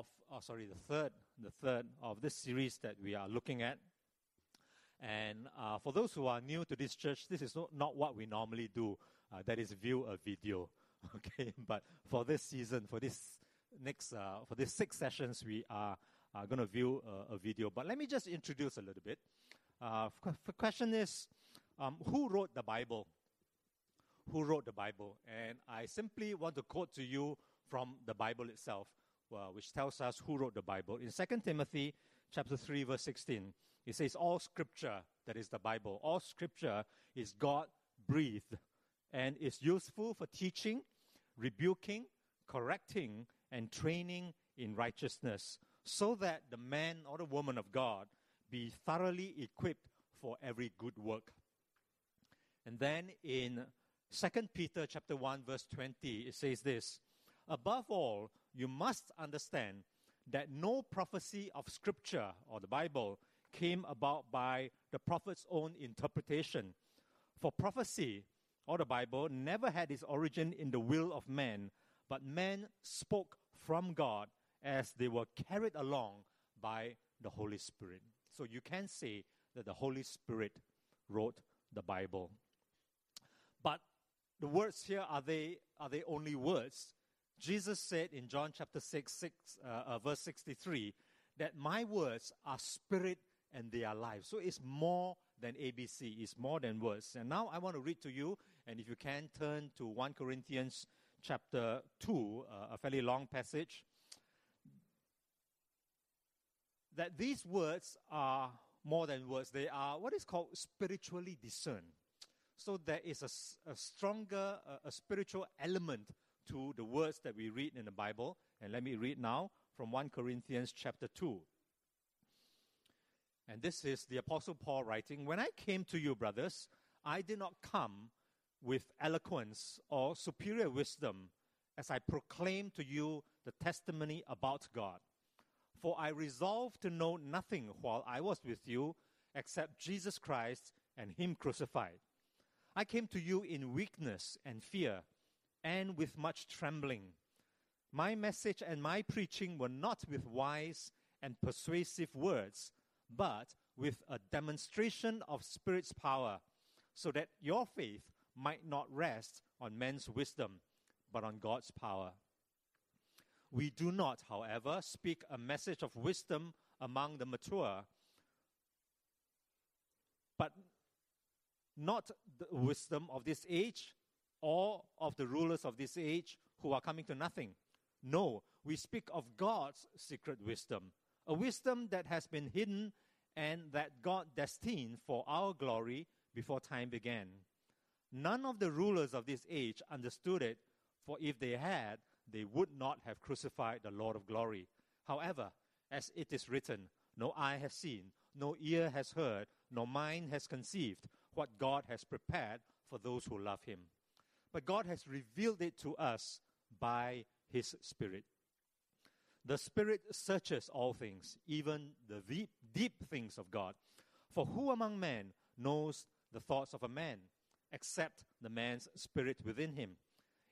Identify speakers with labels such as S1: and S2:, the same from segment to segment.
S1: of, oh, sorry, the third, the third of this series that we are looking at. And uh, for those who are new to this church, this is not, not what we normally do. Uh, that is view a video, okay? But for this season, for this next, uh, for these six sessions, we are going to view a, video. But let me just introduce a little bit. Uh, the question is, um, who wrote the Bible? Who wrote the Bible? And I simply want to quote to you from the Bible itself, uh, which tells us who wrote the Bible. In 2 Timothy chapter 3, verse 16, it says, All scripture, that is the Bible, all scripture is God breathed and is useful for teaching, rebuking, correcting, and training in righteousness, so that the man or the woman of God be thoroughly equipped for every good work. And then in 2 Peter chapter 1 verse 20 it says this, above all you must understand that no prophecy of scripture or the Bible came about by the prophet's own interpretation. For prophecy or the Bible never had its origin in the will of man, but men spoke from God as they were carried along by the Holy Spirit. So you can say that the Holy Spirit wrote the Bible. But the words here are they are they only words? Jesus said in John chapter 6, 6 uh, uh, verse 63 that my words are spirit and they are life. So it's more than ABC, it's more than words. And now I want to read to you, and if you can turn to 1 Corinthians chapter 2, uh, a fairly long passage, that these words are more than words. They are what is called spiritually discerned. So there is a, a stronger, a, a spiritual element to the words that we read in the Bible. And let me read now from 1 Corinthians chapter 2. And this is the Apostle Paul writing When I came to you, brothers, I did not come with eloquence or superior wisdom as I proclaimed to you the testimony about God. For I resolved to know nothing while I was with you except Jesus Christ and Him crucified. I came to you in weakness and fear and with much trembling. My message and my preaching were not with wise and persuasive words, but with a demonstration of Spirit's power, so that your faith might not rest on men's wisdom, but on God's power. We do not, however, speak a message of wisdom among the mature, but not the wisdom of this age or of the rulers of this age who are coming to nothing. No, we speak of God's secret wisdom, a wisdom that has been hidden and that God destined for our glory before time began. None of the rulers of this age understood it, for if they had, they would not have crucified the Lord of glory. However, as it is written, no eye has seen, no ear has heard, no mind has conceived what God has prepared for those who love him but God has revealed it to us by His Spirit. The Spirit searches all things, even the deep, deep things of God. For who among men knows the thoughts of a man except the man's spirit within him?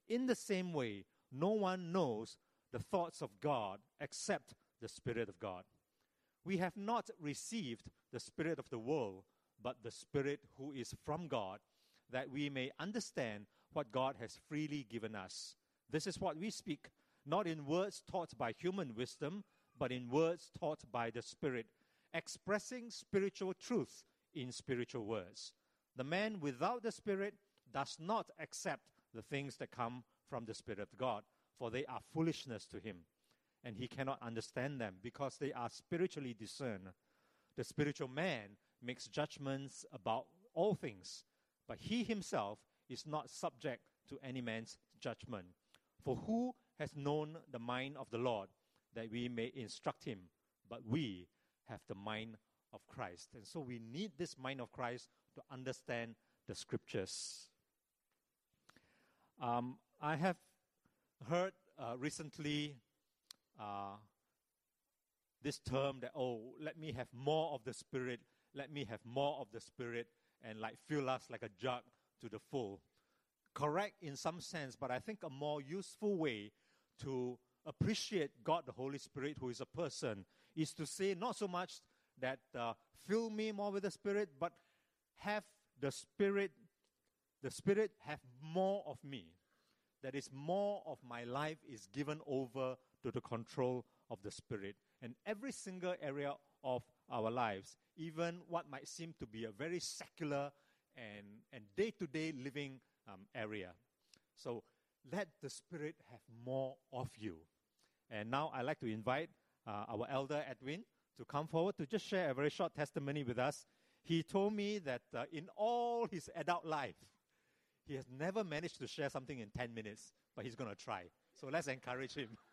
S1: In the same way, no one knows the thoughts of God except the Spirit of God. We have not received the Spirit of the world, but the Spirit who is from God that we may understand what God has freely given us. This is what we speak, not in words taught by human wisdom, but in words taught by the Spirit, expressing spiritual truth in spiritual words. The man without the Spirit does not accept the things that come from the Spirit of God, for they are foolishness to him, and he cannot understand them because they are spiritually discerned. The spiritual man makes judgments about all things but he himself is not subject to any man's judgment. For who has known the mind of the Lord that we may instruct him? But we have the mind of Christ. And so we need this mind of Christ to understand the scriptures. Um, I have heard uh, recently uh, this term that, oh, let me have more of the Spirit, let me have more of the Spirit and like fill us like a jug to the full. Correct in some sense, but I think a more useful way to appreciate God the Holy Spirit, who is a person, is to say not so much that uh, fill me more with the Spirit, but have the Spirit, the Spirit have more of me. That is, more of my life is given over to the control of the Spirit. And every single area of our lives, even what might seem to be a very secular and, and day-to-day living um, area. So let the Spirit have more of you. And now I'd like to invite uh, our elder Edwin to come forward to just share a very short testimony with us. He told me that uh, in all his adult life, he has never managed to share something in 10 minutes, but he's going to try. So let's encourage him.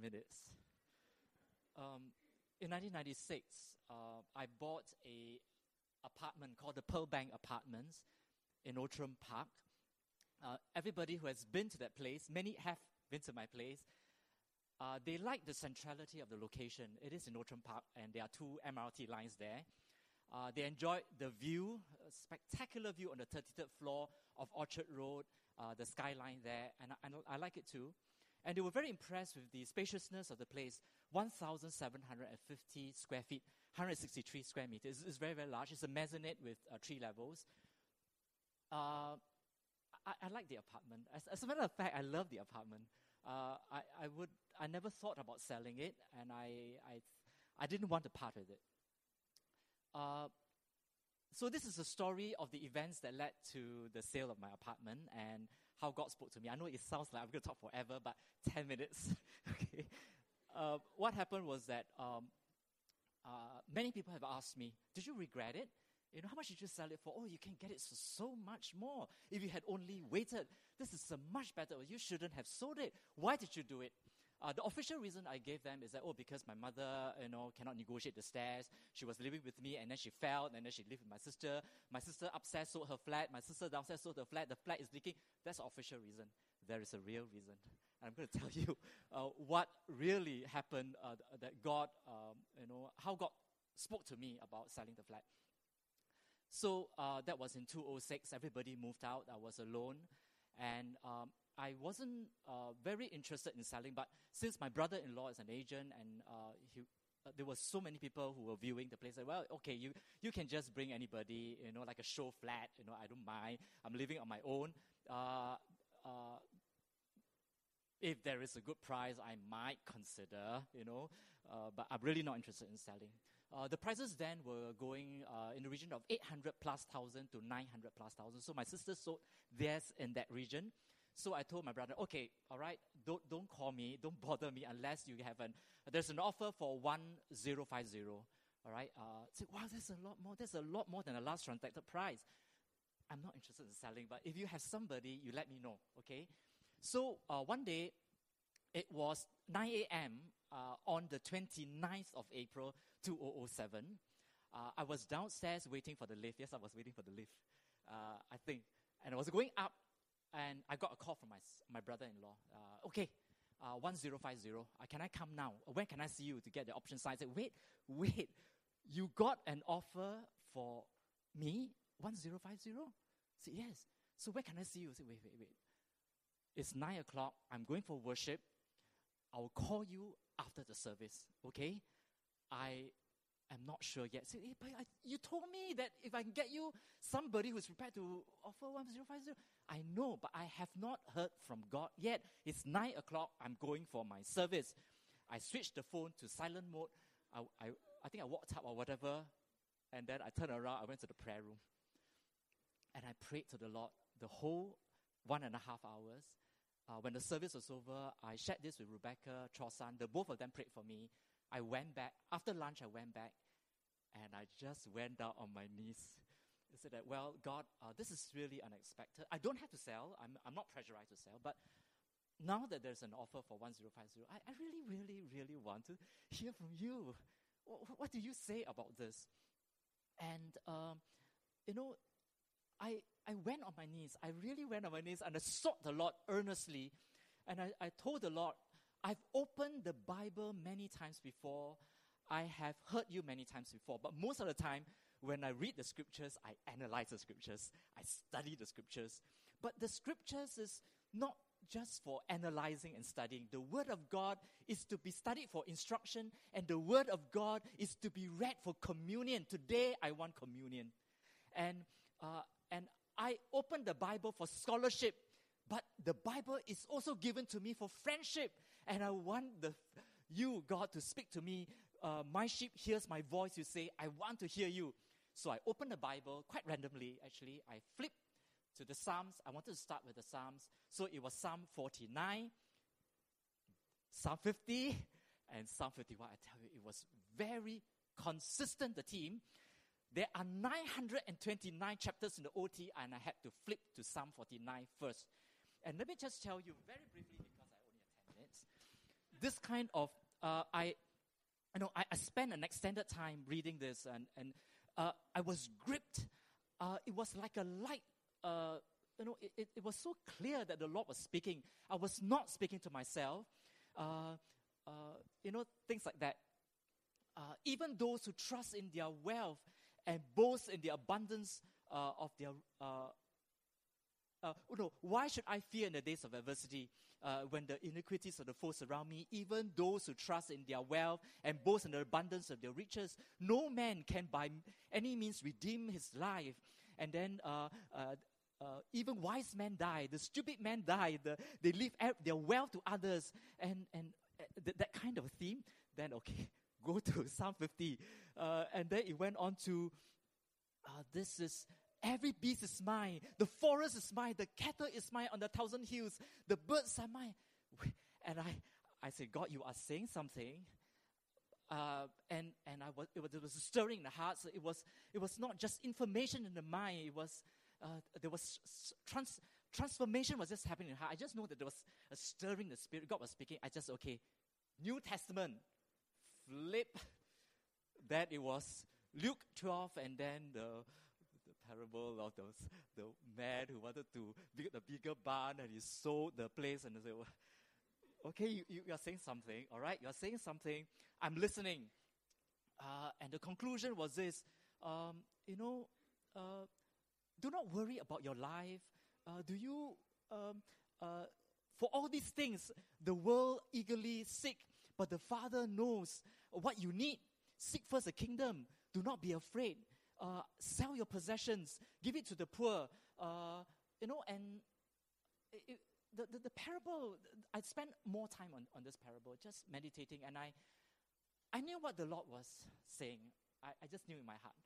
S2: minutes. Um, in 1996, uh, I bought a apartment called the Pearl Bank Apartments in Outram Park. Uh, everybody who has been to that place, many have been to my place, uh, they like the centrality of the location. It is in Outram Park, and there are two MRT lines there. Uh, they enjoyed the view, spectacular view on the 33rd floor of Orchard Road, uh, the skyline there, and I, I, like it too. And they were very impressed with the spaciousness of the place 1,750 square feet, 163 square meters. It's, very, very large. It's a mezzanine with uh, three levels. Uh, I, I, like the apartment. As, as, a matter of fact, I love the apartment. Uh, I, I, would, I never thought about selling it, and I, I, I didn't want to part with it. Uh, so this is a story of the events that led to the sale of my apartment, and how God spoke to me. I know it sounds like I'm going to talk forever, but 10 minutes. okay. Uh, what happened was that um, uh, many people have asked me, Did you regret it? You know, how much did you sell it for? Oh, you can get it for so much more. If you had only waited, this is a much better. You shouldn't have sold it. Why did you do it? Uh, the official reason I gave them is that, oh, because my mother, you know, cannot negotiate the stairs. She was living with me and then she fell and then she lived with my sister. My sister upstairs sold her flat. My sister downstairs sold her flat. The flat is leaking. That's the official reason. There is a real reason. And I'm going to tell you uh, what really happened uh, that God, um, you know, how God spoke to me about selling the flat. So uh, that was in 2006. Everybody moved out. I was alone. And um, I wasn't uh, very interested in selling, but since my brother-in-law is an agent and uh, he, uh, there were so many people who were viewing the place. Like, well, okay, you, you can just bring anybody, you know, like a show flat, you know, I don't mind. I'm living on my own. Uh, uh, if there is a good price, I might consider, you know, uh, but I'm really not interested in selling. Uh, the prices then were going uh, in the region of 800 plus thousand to 900 plus thousand. So my sister sold theirs in that region. So I told my brother, okay, all right, don't, don't call me, don't bother me unless you have an, there's an offer for 1050. All right, uh, say, wow, that's a lot more, that's a lot more than the last transacted price. I'm not interested in selling, but if you have somebody, you let me know, okay? So uh, one day, it was 9 a.m. Uh, on the 29th of April 2007. Uh, I was downstairs waiting for the lift. Yes, I was waiting for the lift, uh, I think. And I was going up and I got a call from my, my brother-in-law. Uh, okay, uh, 1050. Uh, can I come now? When can I see you to get the option size? I said, wait, wait. You got an offer for me? 1050? I said, yes. So where can I see you? I said, wait, wait, wait. It's 9 o'clock. I'm going for worship. I'll call you after the service, okay? I am not sure yet. Say, hey, but I, you told me that if I can get you somebody who's prepared to offer 1050, I know, but I have not heard from God yet. It's 9 o'clock. I'm going for my service. I switched the phone to silent mode. I, I, I think I walked up or whatever, and then I turned around. I went to the prayer room. And I prayed to the Lord the whole one and a half hours. Uh, when the service was over, I shared this with Rebecca, Chosan. The both of them prayed for me. I went back. After lunch, I went back and I just went down on my knees. I said that, well, God, uh, this is really unexpected. I don't have to sell. I'm, I'm not pressurized to sell. But now that there's an offer for 1050, I, I really, really, really want to hear from you. What, what do you say about this? And, um, you know, I, I went on my knees. I really went on my knees and I sought the Lord earnestly. And I, I told the Lord, I've opened the Bible many times before. I have heard you many times before. But most of the time, when I read the scriptures, I analyze the scriptures, I study the scriptures. But the scriptures is not just for analyzing and studying. The Word of God is to be studied for instruction, and the Word of God is to be read for communion. Today, I want communion. And, uh, and I opened the Bible for scholarship, but the Bible is also given to me for friendship. And I want the, you, God, to speak to me. Uh, my sheep hears my voice. You say, I want to hear you. So I opened the Bible quite randomly, actually. I flipped to the Psalms. I wanted to start with the Psalms. So it was Psalm 49, Psalm 50, and Psalm 51. I tell you, it was very consistent, the theme. There are 929 chapters in the OT, and I had to flip to Psalm 49 first. And let me just tell you very briefly, because I only have 10 minutes. This kind of, uh, I, you know, I, I spent an extended time reading this, and, and uh, I was gripped. Uh, it was like a light uh, you know, it, it, it, was so clear that the Lord was speaking. I was not speaking to myself. Uh, uh, you know, things like that. Uh, even those who trust in their wealth and boast in the abundance uh, of their. Uh, uh, no, why should I fear in the days of adversity when the iniquities of the foes surround me? Even those who trust in their wealth and boast in the abundance of their riches, no man can by any means redeem his life. And then uh, even wise men die, the stupid men die, the, they leave their wealth to others, and, and uh, th- that kind of theme, then okay, go to Psalm 50. Uh, and then it went on to, uh, this is, every beast is mine, the forest is mine, the cattle is mine on the thousand hills, the birds are mine. And I, I said, God, you are saying something. Uh, and and I was it, was it was stirring in the heart. So it was it was not just information in the mind. It was uh, there was trans- transformation was just happening in her. I just know that there was a stirring the spirit. God was speaking. I just okay, New Testament, flip. That it was Luke twelve, and then the the parable of those the man who wanted to build a bigger barn and he sold the place and said, okay, you, you, you are saying something, all right? You are saying something. I'm listening. Uh, and the conclusion was this, um, you know, uh, do not worry about your life. Uh, do you, um, uh, for all these things, the world eagerly seek, but the Father knows what you need. Seek first the kingdom. Do not be afraid. Uh, sell your possessions. Give it to the poor. Uh, you know, and it, the, the, the, parable, I spent more time on, on this parable, just meditating, and I, I knew what the Lord was saying. I, I just knew in my heart.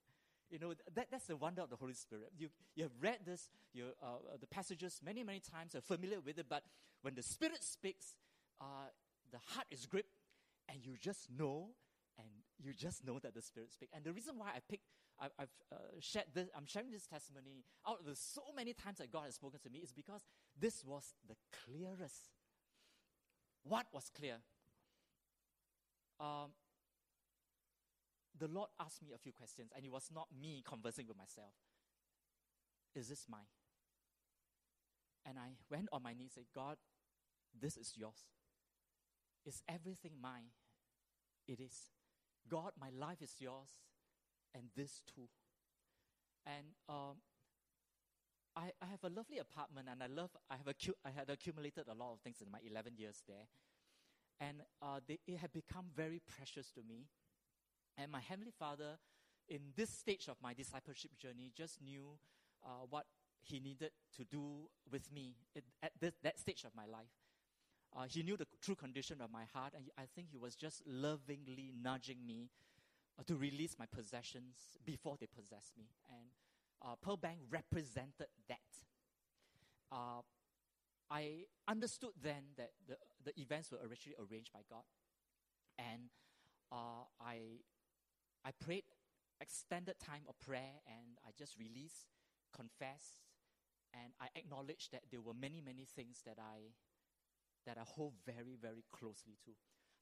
S2: You know, that, that's the wonder of the Holy Spirit. You, you have read this, you, uh, the passages many, many times, you're familiar with it, but when the Spirit speaks, uh, the heart is gripped, and you just know, and you just know that the Spirit speaks. And the reason why I picked, I, have uh, shared this, I'm sharing this testimony out of the so many times that God has spoken to me is because this was the clearest. What was clear? Um, the Lord asked me a few questions, and it was not me conversing with myself. Is this mine? And I went on my knees and said, God, this is yours. Is everything mine? It is. God, my life is yours, and this too. And um, I, I have a lovely apartment, and I love. I have accu- I had accumulated a lot of things in my 11 years there, and uh, they, it had become very precious to me. And my Heavenly Father, in this stage of my discipleship journey, just knew uh, what He needed to do with me at this, that stage of my life. Uh, he knew the true condition of my heart, and I think He was just lovingly nudging me uh, to release my possessions before they possess me. And uh, Pearl Bank represented that. Uh, I understood then that the, the events were originally arranged by God. And uh, I I prayed extended time of prayer and I just released, confessed, and I acknowledged that there were many, many things that I that I hold very, very closely to.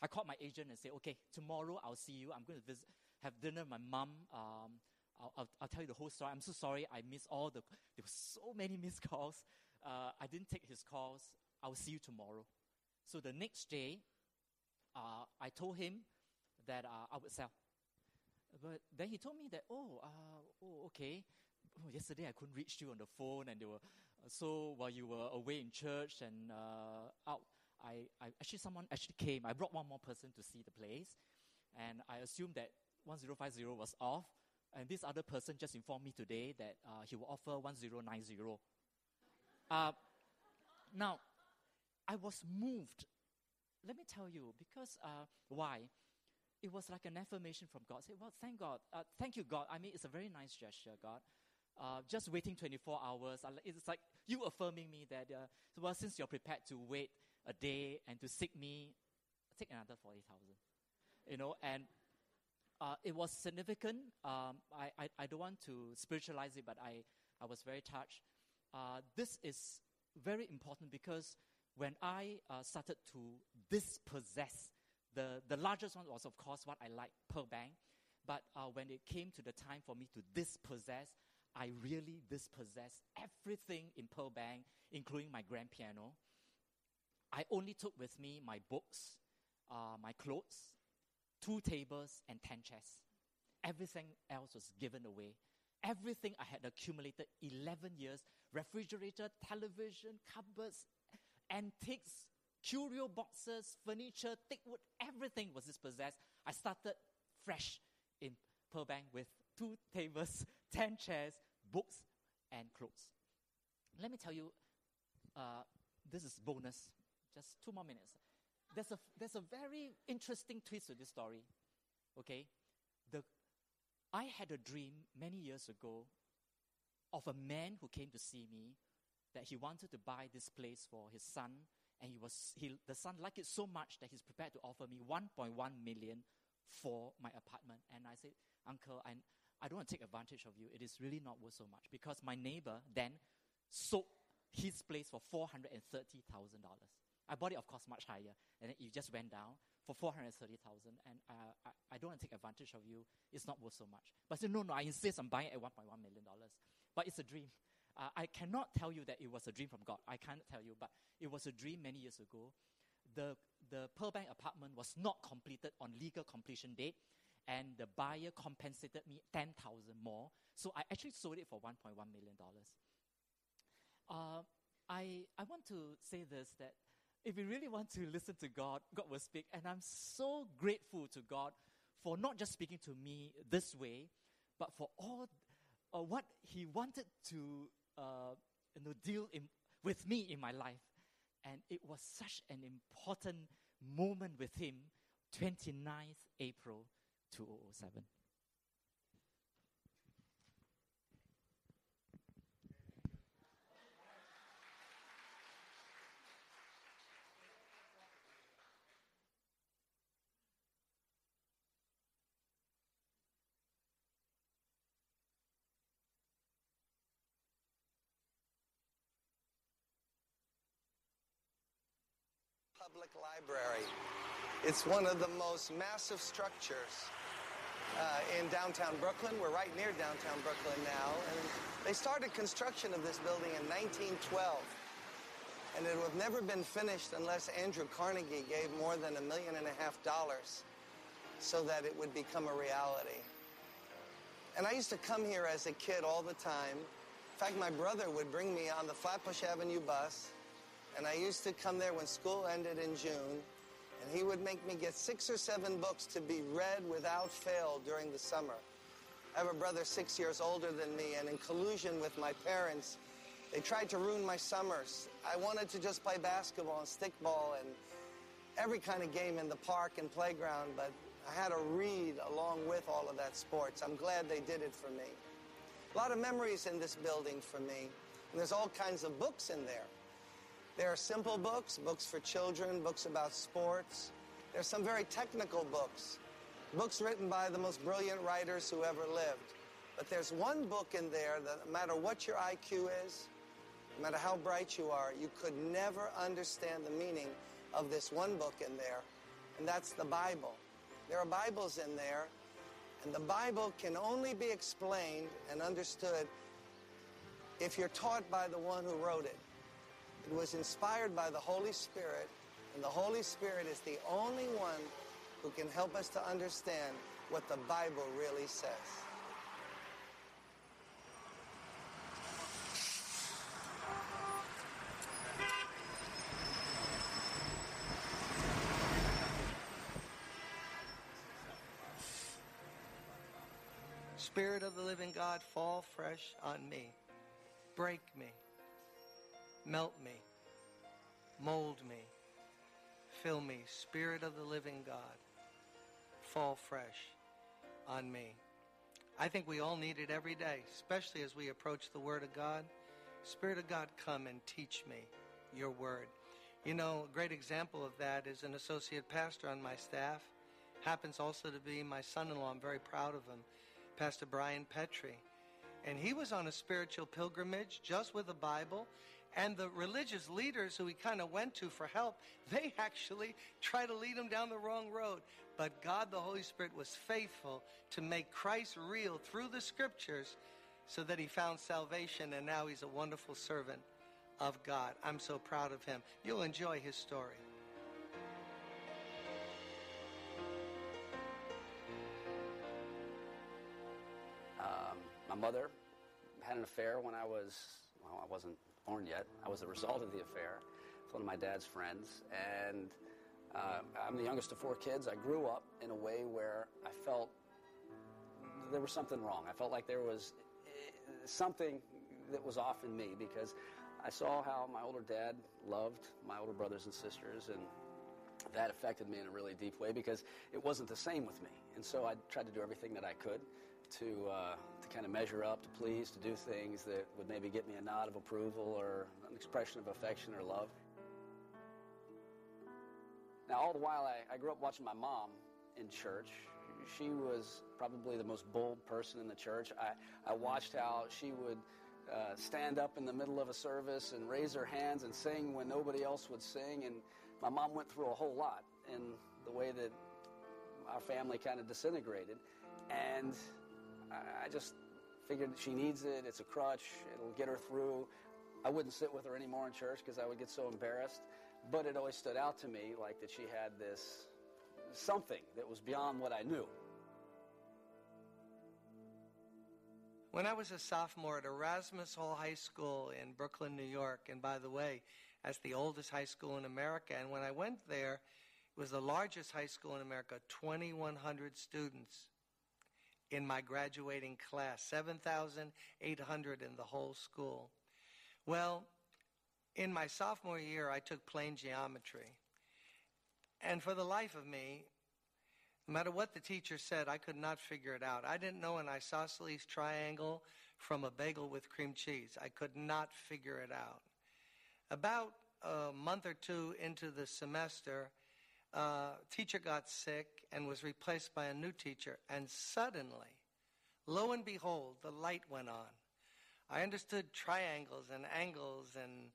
S2: I called my agent and said, okay, tomorrow I'll see you. I'm going to visit, have dinner with my mom. Um, I'll, I'll, I'll tell you the whole story. I'm so sorry. I missed all the, there were so many missed calls. Uh, I didn't take his calls. I'll see you tomorrow. So the next day, uh, I told him that uh, I would sell. But then he told me that, oh, uh, oh okay. Oh, yesterday I couldn't reach you on the phone, and they were so while you were away in church and uh, out. I, I actually someone actually came. I brought one more person to see the place, and I assumed that 1050 was off. And this other person just informed me today that uh, he will offer 1090. Uh, now, I was moved. Let me tell you, because uh, why? It was like an affirmation from God. Say, well, thank God. Uh, thank you, God. I mean, it's a very nice gesture, God. Uh, just waiting 24 hours. It's like you affirming me that, uh, well, since you're prepared to wait a day and to seek me, take another 40,000. You know, and uh, it was significant. Um, I, I, I, don't want to spiritualize it, but I, I was very touched. Uh, this is very important because when I uh, started to dispossess, the, the largest one was, of course, what I like, Pearl Bank. But uh, when it came to the time for me to dispossess, I really dispossessed everything in Pearl Bank, including my grand piano. I only took with me my books, uh, my clothes, two tables, and 10 chairs. Everything else was given away. Everything I had accumulated 11 years refrigerator, television, cupboards, antiques, curio boxes, furniture, thick wood, everything was dispossessed. I started fresh in Pearl Bank with two tables, 10 chairs, books, and clothes. Let me tell you, uh, this is bonus. Just two more minutes. There's a, there's a very interesting twist to this story. Okay? The, I had a dream many years ago of a man who came to see me that he wanted to buy this place for his son and he was he, the son liked it so much that he's prepared to offer me 1.1 million for my apartment and i said uncle I, I don't want to take advantage of you. It is really not worth so much because my neighbor then sold his place for $430000 i bought it of course much higher. And it just went down for 430000 and uh, I, I don't want to take advantage of you. It's not worth so much. But I said no no i insist on buying it at $1.1 million but it's a dream. Uh, I cannot tell you that it was a dream from God. I can't tell you, but it was a dream many years ago. The, the Pearl Bank apartment was not completed on legal completion date, and the buyer compensated me 10000 more. So I actually sold it for $1.1 million. Uh, I, I want to say this that if we really want to listen to God, God will speak. And I'm so grateful to God for not just speaking to me this way, but for all uh, what He wanted to uh, you know, deal in, with me in my life. And it was such an important moment with him, 29th April 2007.
S3: Public Library. It's one of the most massive structures uh, in downtown Brooklyn. We're right near downtown Brooklyn now. And they started construction of this building in 1912. And it would have never been finished unless Andrew Carnegie gave more than a million and a half dollars so that it would become a reality. And I used to come here as a kid all the time. In fact, my brother would bring me on the Flatbush Avenue bus and I used to come there when school ended in June, and he would make me get six or seven books to be read without fail during the summer. I have a brother six years older than me, and in collusion with my parents, they tried to ruin my summers. I wanted to just play basketball and stickball and every kind of game in the park and playground, but I had to read along with all of that sports. I'm glad they did it for me. A lot of memories in this building for me, and there's all kinds of books in there. There are simple books, books for children, books about sports. There's some very technical books, books written by the most brilliant writers who ever lived. But there's one book in there that no matter what your IQ is, no matter how bright you are, you could never understand the meaning of this one book in there, and that's the Bible. There are Bibles in there,
S4: And the Bible can only be explained and understood if you're taught by the one who wrote it. It was inspired by the Holy Spirit, and the Holy Spirit is the only one who can help us to understand what the Bible really says. Spirit of the living God, fall fresh on me. Break me. Melt me. Mold me. Fill me. Spirit of the living God, fall fresh on me. I think we all need it every day, especially as we approach the Word of God. Spirit of God, come and teach me your Word. You know, a great example of that is an associate pastor on my staff. Happens also to be my son in law. I'm very proud of him, Pastor Brian Petrie. And he was on a spiritual pilgrimage just with a Bible. And the religious leaders who he kind of went to for help, they actually try to lead him down the wrong road. But God, the Holy Spirit, was faithful to make Christ real through the scriptures so that he found salvation. And now he's a wonderful servant of God. I'm so proud of him. You'll enjoy his story.
S5: Um, my mother had an affair when I was, well, I wasn't born yet. I was a result of the affair with one of my dad's friends. And uh, I'm the youngest of four kids. I grew up in a way where I felt there was something wrong. I felt like there was eh, something that was off in me because I saw how my older dad loved my older brothers and sisters, and that affected me in a really deep way because it wasn't the same with me. And so I tried to do everything that I could to uh, kind of measure up, to please, to do things that would maybe get me a nod of approval or an expression of affection or love. Now, all the while, I, I grew up watching my mom in church. She was probably the most bold person in the church. I, I watched how she would uh, stand up in the middle of a service and raise her hands and sing when nobody else would sing. And my mom went through a whole lot in the way that our family kind of disintegrated. And I, I just figured she needs it. It's a crutch. It'll get her through. I wouldn't sit with her anymore in church because I would get so embarrassed. But it always stood out to me like that she had this something that was beyond what I knew.
S4: When I was a sophomore at Erasmus Hall High School in Brooklyn, New York, and by the way, that's the oldest high school in America, and when I went there, it was the largest high school in America, 2,100 students in my graduating class, 7,800 in the whole school. Well, in my sophomore year, I took plane geometry. And for the life of me, no matter what the teacher said, I could not figure it out. I didn't know an isosceles triangle from a bagel with cream cheese. I could not figure it out. About a month or two into the semester, uh, teacher got sick and was replaced by a new teacher. And suddenly, lo and behold, the light went on. I understood triangles and angles and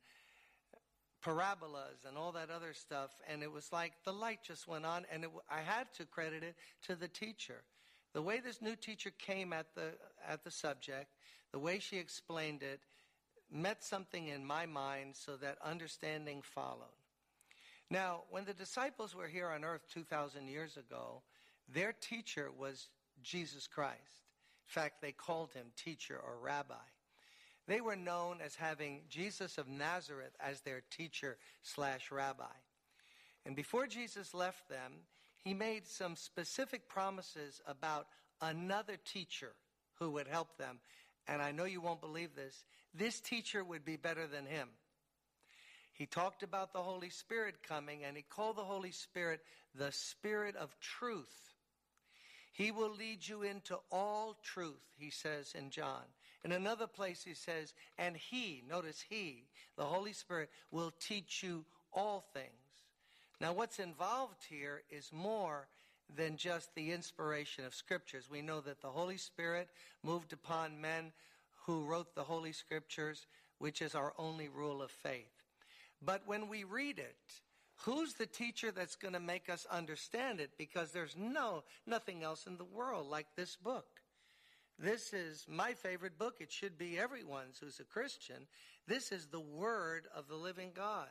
S4: parabolas and all that other stuff, and it was like the light just went on, and it, I had to credit it to the teacher. The way this new teacher came at the at the subject, the way she explained it, met something in my mind, so that understanding followed. Now, when the disciples were here on earth 2,000 years ago, their teacher was Jesus Christ. In fact, they called him teacher or rabbi. They were known as having Jesus of Nazareth as their teacher slash rabbi. And before Jesus left them, he made some specific promises about another teacher who would help them. And I know you won't believe this. This teacher would be better than him. He talked about the Holy Spirit coming, and he called the Holy Spirit the Spirit of truth. He will lead you into all truth, he says in John. In another place, he says, and he, notice he, the Holy Spirit, will teach you all things. Now, what's involved here is more than just the inspiration of scriptures. We know that the Holy Spirit moved upon men who wrote the Holy Scriptures, which is our only rule of faith. But when we read it, Who's the teacher that's going to make us understand it? Because there's no, nothing else in the world like this book. This is my favorite book. It should be everyone's who's a Christian. This is the Word of the living God.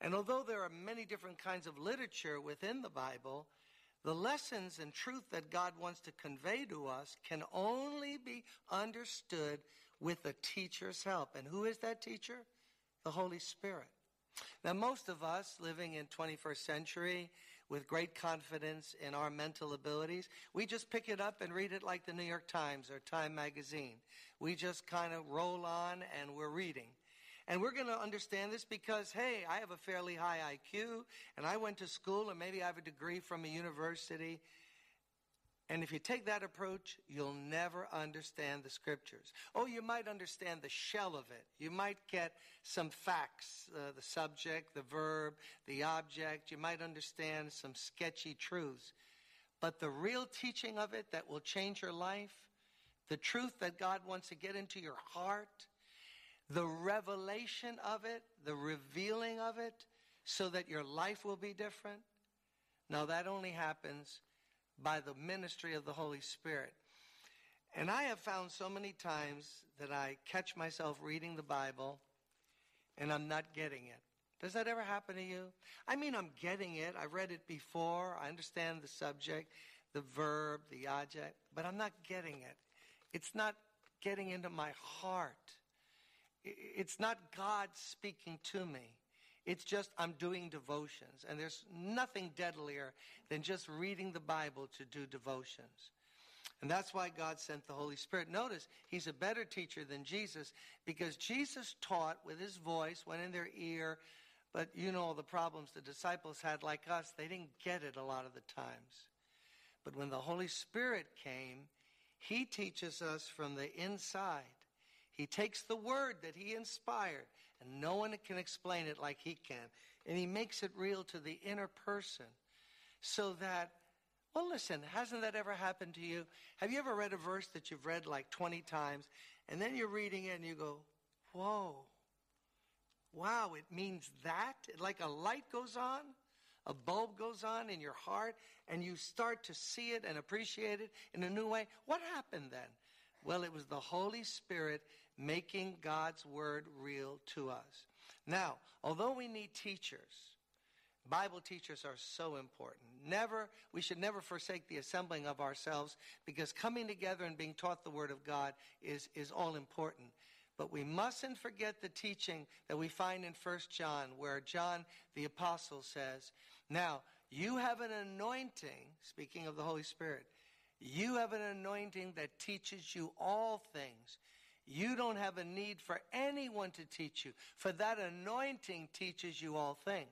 S4: And although there are many different kinds of literature within the Bible, the lessons and truth that God wants to convey to us can only be understood with a teacher's help. And who is that teacher? The Holy Spirit. Now, most of us living in 21st century with great confidence in our mental abilities, we just pick it up and read it like the New York Times or Time magazine. We just kind of roll on and we're reading. And we're going to understand this because, hey, I have a fairly high IQ and I went to school and maybe I have a degree from a university and if you take that approach, you'll never understand the scriptures. Oh, you might understand the shell of it. You might get some facts, uh, the subject, the verb, the object. You might understand some sketchy truths. But the real teaching of it that will change your life, the truth that God wants to get into your heart, the revelation of it, the revealing of it, so that your life will be different. Now, that only happens by the ministry of the Holy Spirit. And I have found so many times that I catch myself reading the Bible and I'm not getting it. Does that ever happen to you? I mean, I'm getting it. I've read it before. I understand the subject, the verb, the object, but I'm not getting it. It's not getting into my heart. It's not God speaking to me. It's just I'm doing devotions. And there's nothing deadlier than just reading the Bible to do devotions. And that's why God sent the Holy Spirit. Notice, he's a better teacher than Jesus because Jesus taught with his voice, went in their ear, but you know the problems the disciples had like us. They didn't get it a lot of the times. But when the Holy Spirit came, he teaches us from the inside. He takes the word that he inspired and no one can explain it like he can. And he makes it real to the inner person so that, well, listen, hasn't that ever happened to you? Have you ever read a verse that you've read like 20 times and then you're reading it and you go, whoa, wow, it means that? Like a light goes on, a bulb goes on in your heart, and you start to see it and appreciate it in a new way. What happened then? Well, it was the Holy Spirit making God's word real to us. Now, although we need teachers, Bible teachers are so important. Never, we should never forsake the assembling of ourselves because coming together and being taught the Word of God is, is all important. But we mustn't forget the teaching that we find in 1 John, where John the Apostle says, Now, you have an anointing, speaking of the Holy Spirit, you have an anointing that teaches you all things. You don't have a need for anyone to teach you, for that anointing teaches you all things.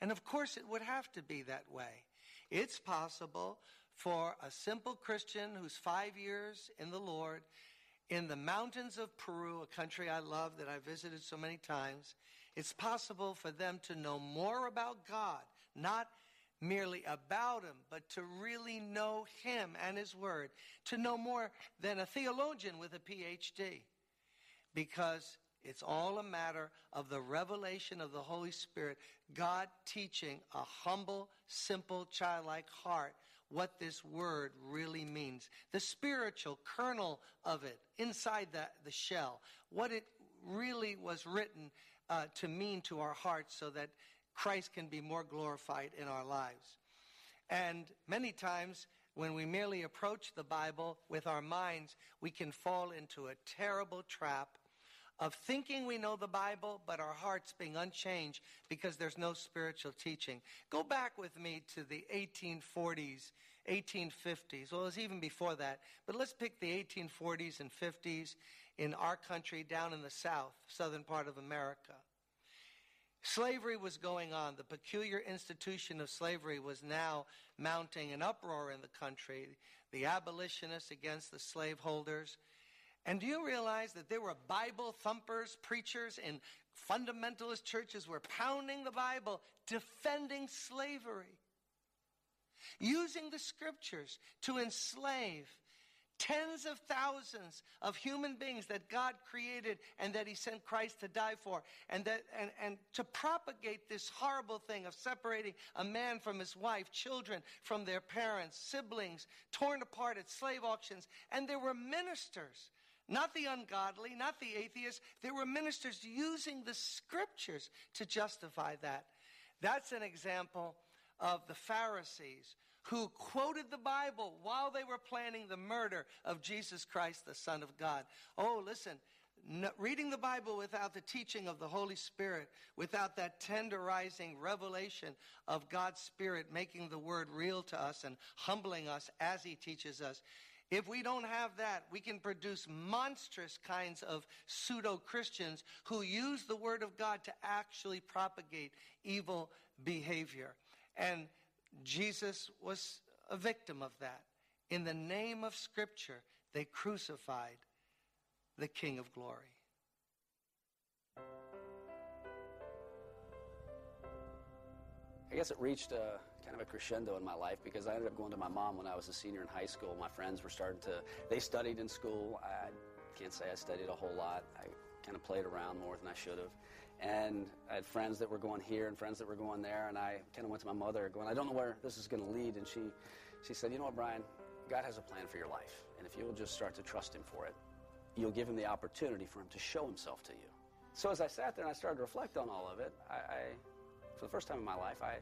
S4: And of course, it would have to be that way. It's possible for a simple Christian who's five years in the Lord in the mountains of Peru, a country I love that I visited so many times, it's possible for them to know more about God, not merely about him, but to really know him and his word, to know more than a theologian with a PhD. Because it's all a matter of the revelation of the Holy Spirit, God teaching a humble, simple, childlike heart what this word really means. The spiritual kernel of it inside the, the shell, what it really was written uh, to mean to our hearts so that Christ can be more glorified in our lives. And many times, when we merely approach the Bible with our minds, we can fall into a terrible trap of thinking we know the Bible, but our hearts being unchanged because there's no spiritual teaching. Go back with me to the 1840s, 1850s. Well, it was even before that, but let's pick the 1840s and 50s in our country down in the south, southern part of America. Slavery was going on. The peculiar institution of slavery was now mounting an uproar in the country. The abolitionists against the slaveholders. And do you realize that there were Bible thumpers, preachers in fundamentalist churches were pounding the Bible, defending slavery, using the scriptures to enslave, tens of thousands of human beings that God created and that He sent Christ to die for, and that and, and to propagate this horrible thing of separating a man from his wife, children from their parents, siblings, torn apart at slave auctions, and there were ministers. Not the ungodly, not the atheists. There were ministers using the scriptures to justify that. That's an example of the Pharisees who quoted the Bible while they were planning the murder of Jesus Christ, the Son of God. Oh, listen, no, reading the Bible without the teaching of the Holy Spirit, without that tenderizing revelation of God's Spirit making the Word real to us and humbling us as He teaches us, if we don't have that, we can produce monstrous kinds of pseudo Christians who use the Word of God to actually propagate evil behavior. And Jesus was a victim of that. In the name of Scripture, they crucified the King of Glory.
S5: I guess it reached a kind of a crescendo in my life because I ended up going to my mom when I was a senior in high school. My friends were starting to, they studied in school. I can't say I studied a whole lot. I kind of played around more than I should have. And I had friends that were going here and friends that were going there. And I kind of went to my mother going, I don't know where this is going to lead. And she, she said, You know what, Brian? God has a plan for your life. And if you'll just start to trust Him for it, you'll give Him the opportunity for Him to show Himself to you. So as I sat there and I started to reflect on all of it, I, I for the first time in my life, I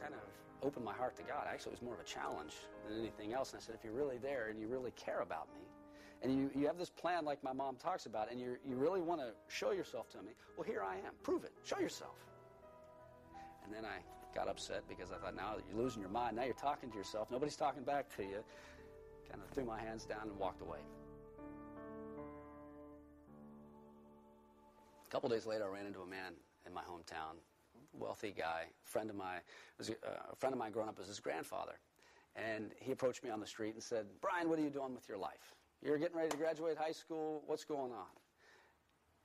S5: kind of opened my heart to God. Actually, it was more of a challenge than anything else. And I said, if you're really there and you really care about me, and you, you have this plan like my mom talks about, and you you really want to show yourself to me, well, here I am. Prove it. Show yourself. And then I got upset because I thought, now you're losing your mind, now you're talking to yourself. Nobody's talking back to you. Kind of threw my hands down and walked away. A couple days later, I ran into a man in my hometown, wealthy guy, friend of mine, was a, a friend of mine growing up as his grandfather. And he approached me on the street and said, Brian, what are you doing with your life? You're getting ready to graduate high school. What's going on?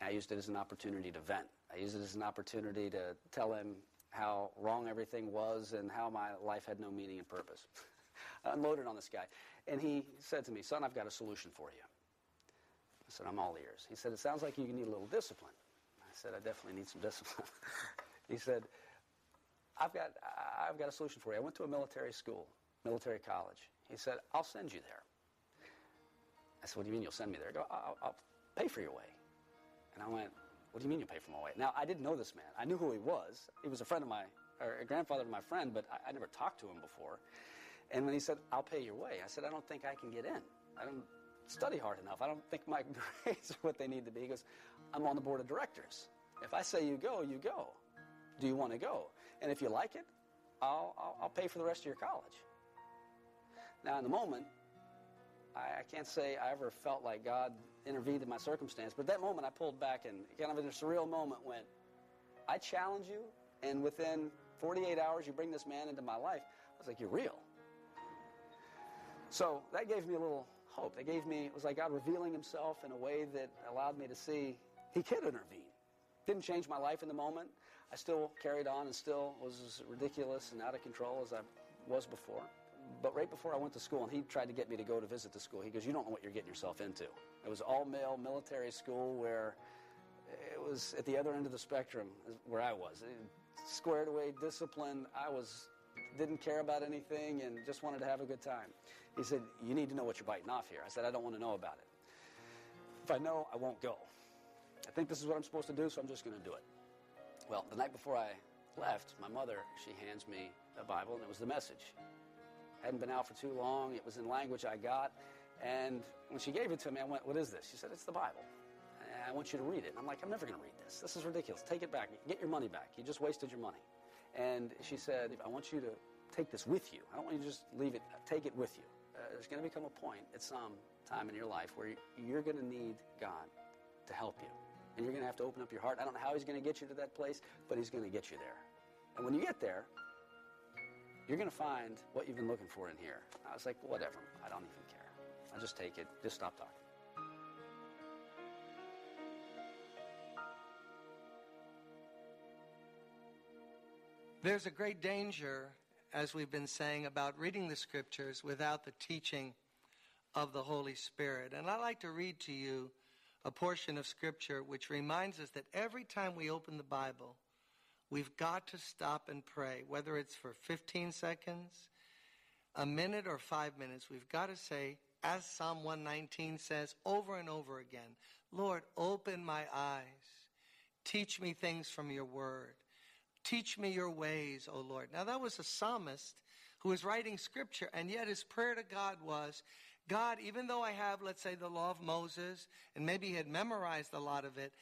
S5: I used it as an opportunity to vent. I used it as an opportunity to tell him how wrong everything was and how my life had no meaning and purpose. I unloaded on this guy. And he said to me, Son, I've got a solution for you. I said, I'm all ears. He said, It sounds like you need a little discipline. I said, I definitely need some discipline. he said, I've got, I've got a solution for you. I went to a military school, military college. He said, I'll send you there. I said, What do you mean you'll send me there? I go, I'll, I'll pay for your way. And I went, What do you mean you'll pay for my way? Now, I didn't know this man. I knew who he was. He was a friend of my, or a grandfather of my friend, but I, I never talked to him before. And when he said, I'll pay your way, I said, I don't think I can get in. I don't study hard enough. I don't think my grades are what they need to be. He goes, I'm on the board of directors. If I say you go, you go. Do you want to go? And if you like it, I'll, I'll, I'll pay for the rest of your college. Now, in the moment, I, I can't say I ever felt like God intervened in my circumstance, but that moment I pulled back and kind of in a surreal moment went, I challenge you, and within 48 hours you bring this man into my life. I was like, You're real. So that gave me a little hope. That gave me, it was like God revealing himself in a way that allowed me to see he could intervene. Didn't change my life in the moment. I still carried on and still was as ridiculous and out of control as I was before. But right before I went to school, and he tried to get me to go to visit the school, he goes, You don't know what you're getting yourself into. It was all male military school where it was at the other end of the spectrum where I was. Squared away, disciplined. I was didn't care about anything and just wanted to have a good time. He said, You need to know what you're biting off here. I said, I don't want to know about it. If I know, I won't go. I think this is what I'm supposed to do, so I'm just going to do it. Well, the night before I left, my mother, she hands me a Bible, and it was the message. Hadn't been out for too long. It was in language I got. And when she gave it to me, I went, What is this? She said, It's the Bible. I want you to read it. And I'm like, I'm never going to read this. This is ridiculous. Take it back. Get your money back. You just wasted your money. And she said, I want you to take this with you. I don't want you to just leave it. Take it with you. Uh, there's going to become a point at some time in your life where you're going to need God to help you. And you're going to have to open up your heart. I don't know how He's going to get you to that place, but He's going to get you there. And when you get there, you're going to find what you've been looking for in here. I was like, whatever. I don't even care. I'll just take it. Just stop talking.
S4: There's a great danger, as we've been saying, about reading the scriptures without the teaching of the Holy Spirit. And I'd like to read to you a portion of Scripture which reminds us that every time we open the Bible, we've got to stop and pray, whether it's for 15 seconds, a minute, or five minutes. We've got to say, as Psalm 119 says over and over again, Lord, open my eyes. Teach me things from your word. Teach me your ways, O Lord. Now, that was a psalmist who was writing scripture, and yet his prayer to God was, God, even though I have, let's say, the law of Moses, and maybe he had memorized a lot of it,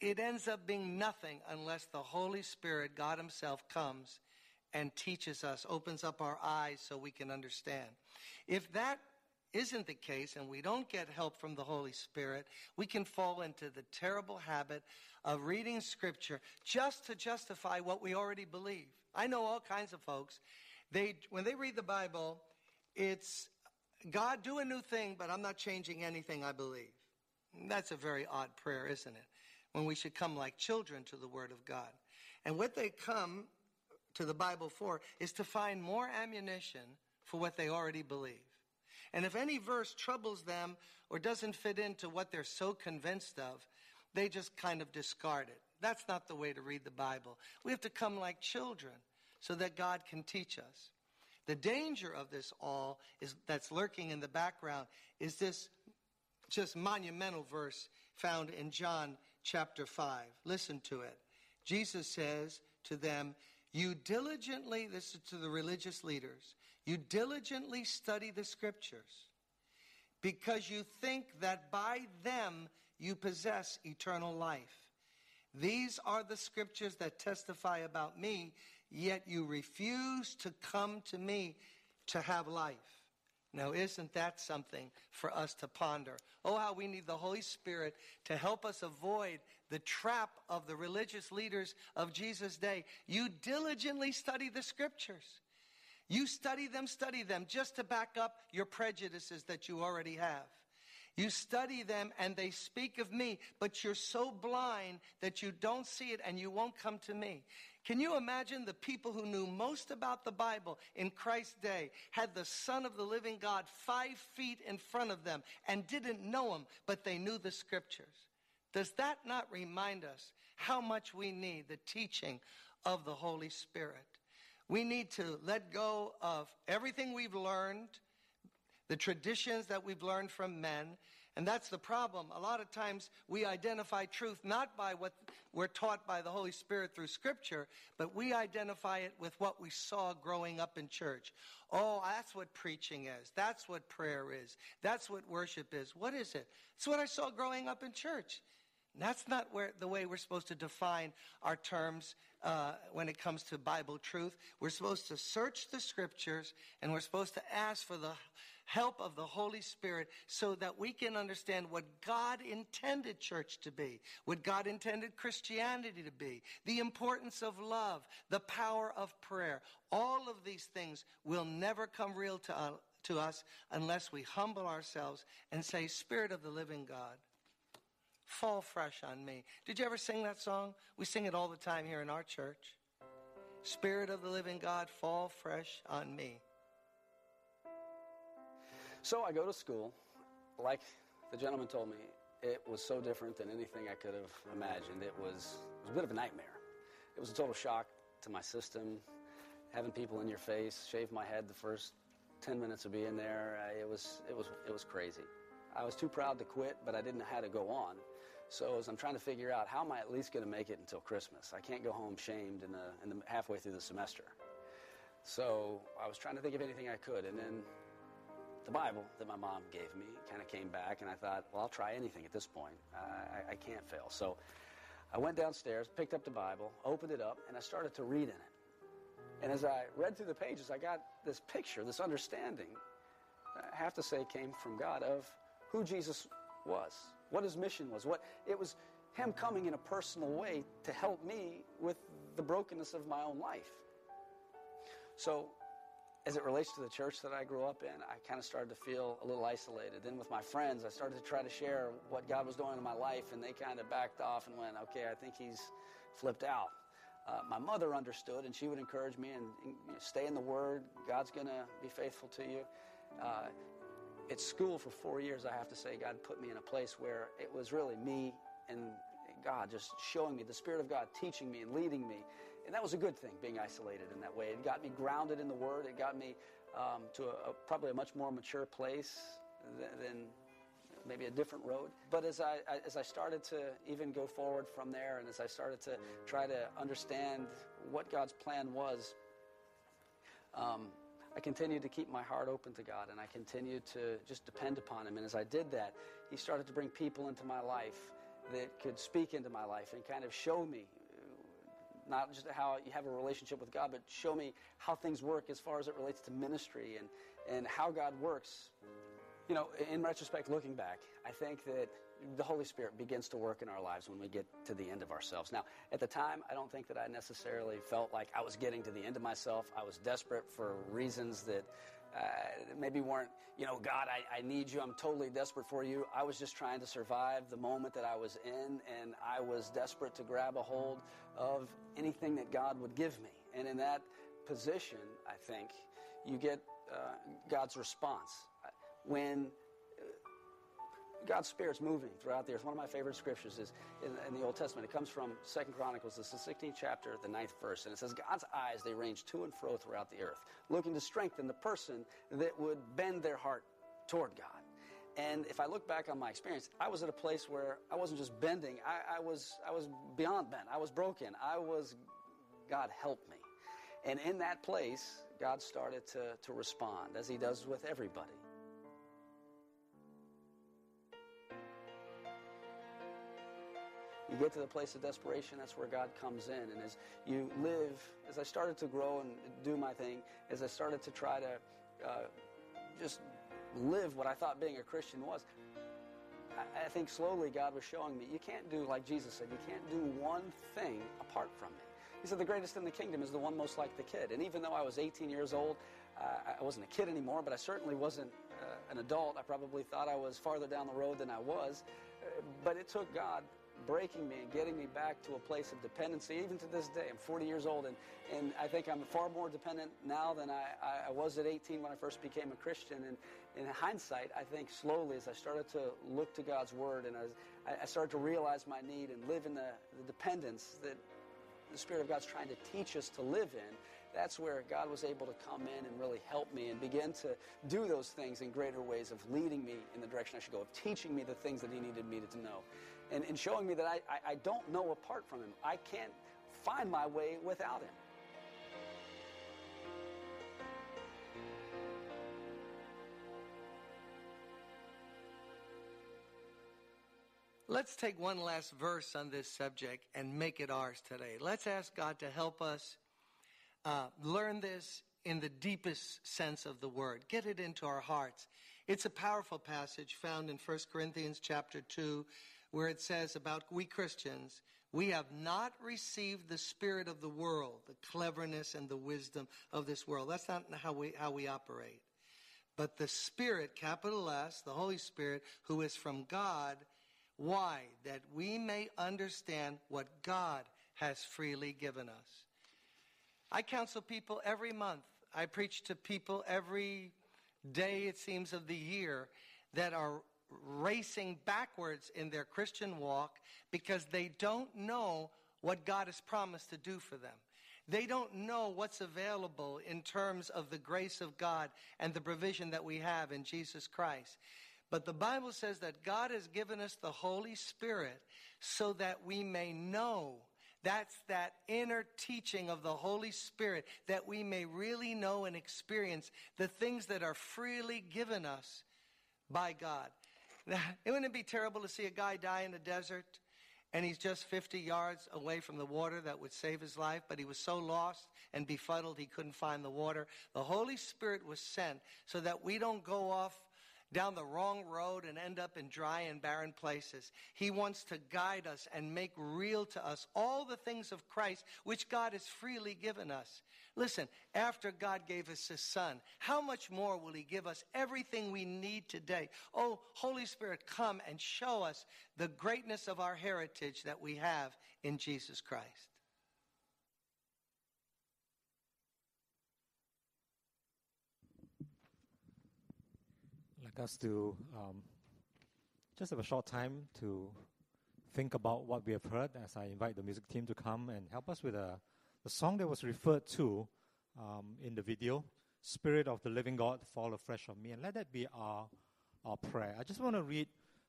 S4: it ends up being nothing unless the Holy Spirit, God Himself, comes and teaches us, opens up our eyes so we can understand. If that isn't the case and we don't get help from the Holy Spirit, we can fall into the terrible habit of reading Scripture just to justify what we already believe. I know all kinds of folks. They, when they read the Bible, it's God, do a new thing, but I'm not changing anything I believe. That's a very odd prayer, isn't it? When we should come like children to the Word of God. And what they come to the Bible for is to find more ammunition for what they already believe. And if any verse troubles them or doesn't fit into what they're so convinced of, they just kind of discard it. That's not the way to read the Bible. We have to come like children so that God can teach us. The danger of this all is that's lurking in the background is this just monumental verse found in John chapter 5. Listen to it. Jesus says to them, You diligently, this is to the religious leaders, you diligently study the scriptures because you think that by them you possess eternal life. These are the scriptures that testify about me, yet you refuse to come to me to have life. Now, isn't that something for us to ponder? Oh, how we need the Holy Spirit to help us avoid the trap of the religious leaders of Jesus' day. You diligently study the scriptures. You study them, study them, just to back up your prejudices that you already have. You study them and they speak of me, but you're so blind that you don't see it and you won't come to me. Can you imagine the people who knew most about the Bible in Christ's day had the Son of the living God five feet in front of them and didn't know him, but they knew the scriptures? Does that not remind us how much we need the teaching of the Holy Spirit? We need to let go of everything we've learned, the traditions that we've learned from men, and that's the problem. A lot of times we identify truth not by what we're taught by the Holy Spirit through Scripture, but we identify it with what we saw growing up in church. Oh, that's what preaching is. That's what prayer is. That's what worship is. What is it? It's what I saw growing up in church. And that's not where, the way we're supposed to define our terms uh, when it comes to Bible truth. We're supposed to search the Scriptures and we're supposed to ask for the help of the Holy Spirit so that we can understand what God intended church to be, what God intended Christianity to be, the importance of love, the power of prayer. All of these things will never come real to, uh, to us unless we humble ourselves and say, Spirit of the living God, fall fresh on me. Did you ever sing that song? We sing it all the time here in our church. Spirit of the living God, fall fresh on me.
S5: So I go to school. Like the gentleman told me, it was so different than anything I could have imagined. It was, it was a bit of a nightmare. It was a total shock to my system. Having people in your face, shave my head the first 10 minutes of being there, uh, it, was, it, was, it was crazy. I was too proud to quit, but I didn't know how to go on. So as I'm trying to figure out how am I at least going to make it until Christmas, I can't go home shamed in the, in the halfway through the semester. So I was trying to think of anything I could, and then the Bible that my mom gave me kind of came back, and I thought, well, I'll try anything at this point. Uh, I, I can't fail. So I went downstairs, picked up the Bible, opened it up, and I started to read in it. And as I read through the pages, I got this picture, this understanding, I have to say came from God, of who Jesus was, what his mission was. What it was him coming in a personal way to help me with the brokenness of my own life. So as it relates to the church that I grew up in, I kind of started to feel a little isolated. Then with my friends, I started to try to share what God was doing in my life, and they kind of backed off and went, okay, I think he's flipped out. Uh, my mother understood, and she would encourage me and, and you know, stay in the Word. God's going to be faithful to you. Uh, at school for four years, I have to say, God put me in a place where it was really me and God just showing me, the Spirit of God teaching me and leading me. And that was a good thing, being isolated in that way. It got me grounded in the Word. It got me um, to a, a, probably a much more mature place than, than maybe a different road. But as I, as I started to even go forward from there, and as I started to try to understand what God's plan was, um, I continued to keep my heart open to God, and I continued to just depend upon Him. And as I did that, He started to bring people into my life that could speak into my life and kind of show me not just how you have a relationship with God, but show me how things work as far as it relates to ministry and, and how God works. You know, in retrospect, looking back, I think that the Holy Spirit begins to work in our lives when we get to the end of ourselves. Now, at the time, I don't think that I necessarily felt like I was getting to the end of myself. I was desperate for reasons that uh, maybe weren't, you know, God, I, I need you. I'm totally desperate for you. I was just trying to survive the moment that I was in, and I was desperate to grab a hold of anything that God would give me. And in that position, I think, you get uh, God's response. When God's Spirit's moving throughout the earth. One of my favorite scriptures is in, in, the Old Testament. It comes from Second Chronicles, it's the 16th chapter, the ninth verse, and it says, God's eyes, they range to and fro throughout the earth, looking to strengthen the person that would bend their heart toward God. And if I look back on my experience, I was at a place where I wasn't just bending, I, I was, I was beyond bent. I was broken. I was, God help me. And in that place, God started to, to respond, as He does with everybody. You get to the place of desperation, that's where God comes in. And as you live, as I started to grow and do my thing, as I started to try to uh, just live what I thought being a Christian was, I, I think slowly God was showing me, you can't do, like Jesus said, you can't do one thing apart from me. He said, the greatest in the kingdom is the one most like the kid. And even though I was 18 years old, uh, I wasn't a kid anymore, but I certainly wasn't uh, an adult. I probably thought I was farther down the road than I was. Uh, but it took God breaking me and getting me back to a place of dependency, even to this day. I'm 40 years old, and, and I think I'm far more dependent now than I, I was at 18 when I first became a Christian. And in hindsight, I think slowly as I started to look to God's Word and I, I started to realize my need and live in the, the dependence that the Spirit of God's trying to teach us to live in, that's where God was able to come in and really help me and begin to do those things in greater ways of leading me in the direction I should go, of teaching me the things that He needed me to know and, and showing me that I, I, I don't know apart from Him. I can't find my way without Him.
S4: Let's take one last verse on this subject and make it ours today. Let's ask God to help us uh, learn this in the deepest sense of the word. Get it into our hearts. It's a powerful passage found in 1 Corinthians chapter 2 where it says about we Christians, we have not received the spirit of the world, the cleverness and the wisdom of this world. That's not how we, how we operate. But the Spirit, capital S, the Holy Spirit, who is from God. Why? That we may understand what God has freely given us. I counsel people every month. I preach to people every day, it seems, of the year that are racing backwards in their Christian walk because they don't know what God has promised to do for them. They don't know what's available in terms of the grace of God and the provision that we have in Jesus Christ. But the Bible says that God has given us the Holy Spirit so that we may know. That's that inner teaching of the Holy Spirit that we may really know and experience the things that are freely given us by God. Wouldn't it be terrible to see a guy die in the desert and he's just 50 yards away from the water that would save his life, but he was so lost and befuddled he couldn't find the water? The Holy Spirit was sent so that we don't go off down the wrong road and end up in dry and barren places. He wants to guide us and make real to us all the things of Christ which God has freely given us. Listen, after God gave us His Son, how much more will He give us everything we need today? Oh, Holy Spirit, come and show us the greatness of our heritage that we have in Jesus Christ.
S1: Like us to um, just have a short time to think about what we have heard as I invite the music team to come and help us with a, the song that was referred to um, in the video Spirit of the Living God, fall afresh on me. And let that be our, our prayer. I just want to read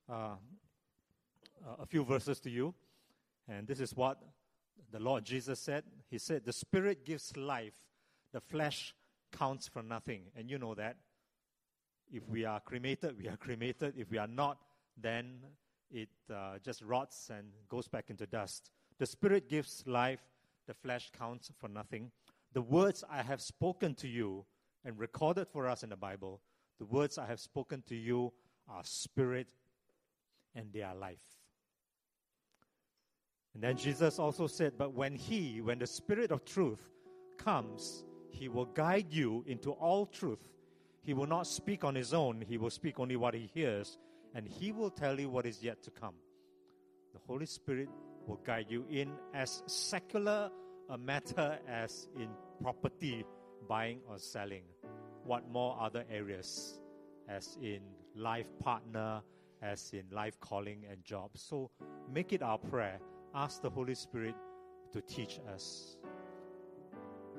S1: uh, a few verses to you. And this is what the Lord Jesus said. He said, The Spirit gives life, the flesh counts for nothing. And you know that. If we are cremated, we are cremated. If we are not, then it uh, just rots and goes back into dust. The Spirit gives life, the flesh counts for nothing. The words I have spoken to you and recorded for us in the Bible, the words I have spoken to you are spirit and they are life. And then Jesus also said, But when He, when the Spirit of truth comes, He will guide you into all truth. He will not speak on His own, He will speak only what He hears, and He will tell you what is yet to come. The Holy Spirit will guide you in as secular a matter as in property buying or selling. What more other areas, as in life partner, as in life calling and job. So make it our prayer. Ask the Holy Spirit to teach us.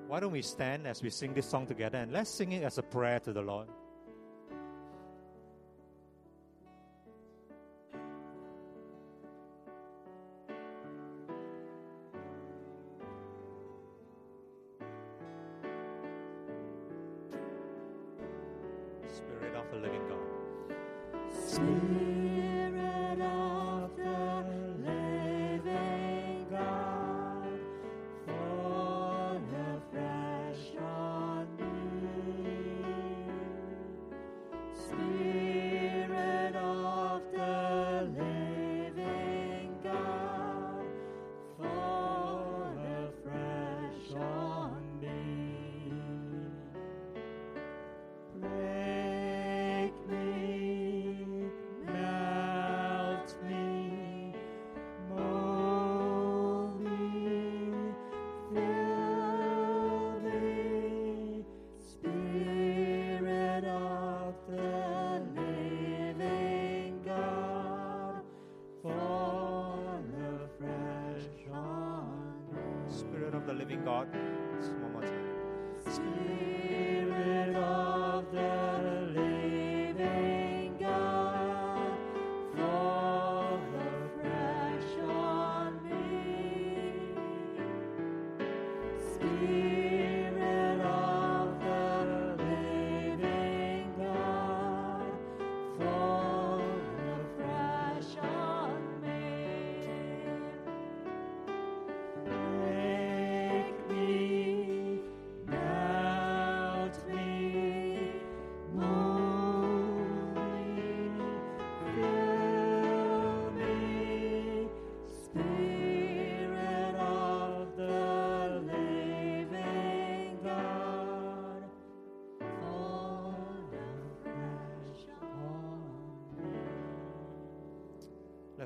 S1: Why don't we stand as we sing this song together and let's sing it as a prayer to the Lord.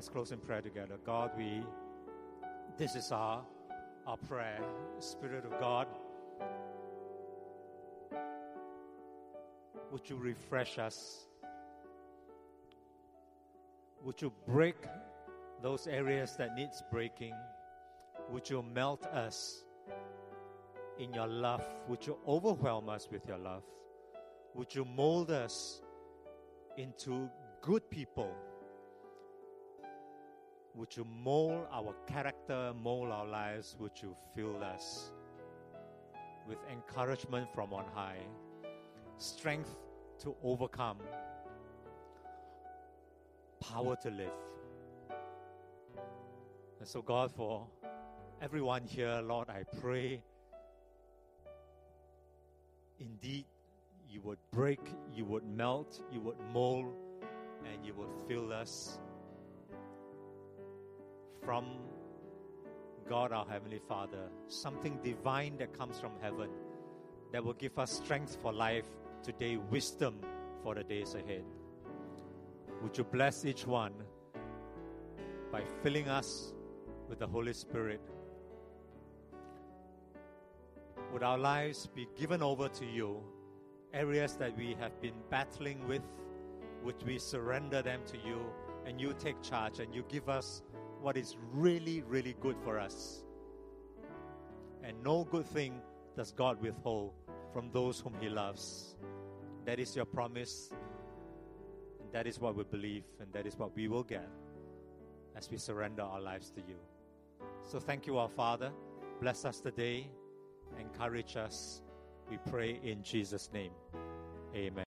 S1: Let's close in prayer together. God, we this is our our prayer. Spirit of God, would you refresh us? Would you break those areas that needs breaking? Would you melt us in your love? Would you overwhelm us with your love? Would you mold us into good people? Would you mold our character, mold our lives? Would you fill us with encouragement from on high, strength to overcome, power to live? And so, God, for everyone here, Lord, I pray indeed you would break, you would melt, you would mold, and you would fill us from God our Heavenly Father, something divine that comes from heaven that will give us strength for life today, wisdom for the days ahead. Would you bless each one by filling us with the Holy Spirit? Would our lives be given over to you? Areas that we have been battling with, would we surrender them to you and you take charge and you give us what is really, really good for us. And no good thing does God withhold from those whom He loves. That is your promise, and that is what we believe, and that is what we will get as we surrender our lives to you. So thank you, our Father. Bless us today, encourage us. We pray in Jesus' name. Amen.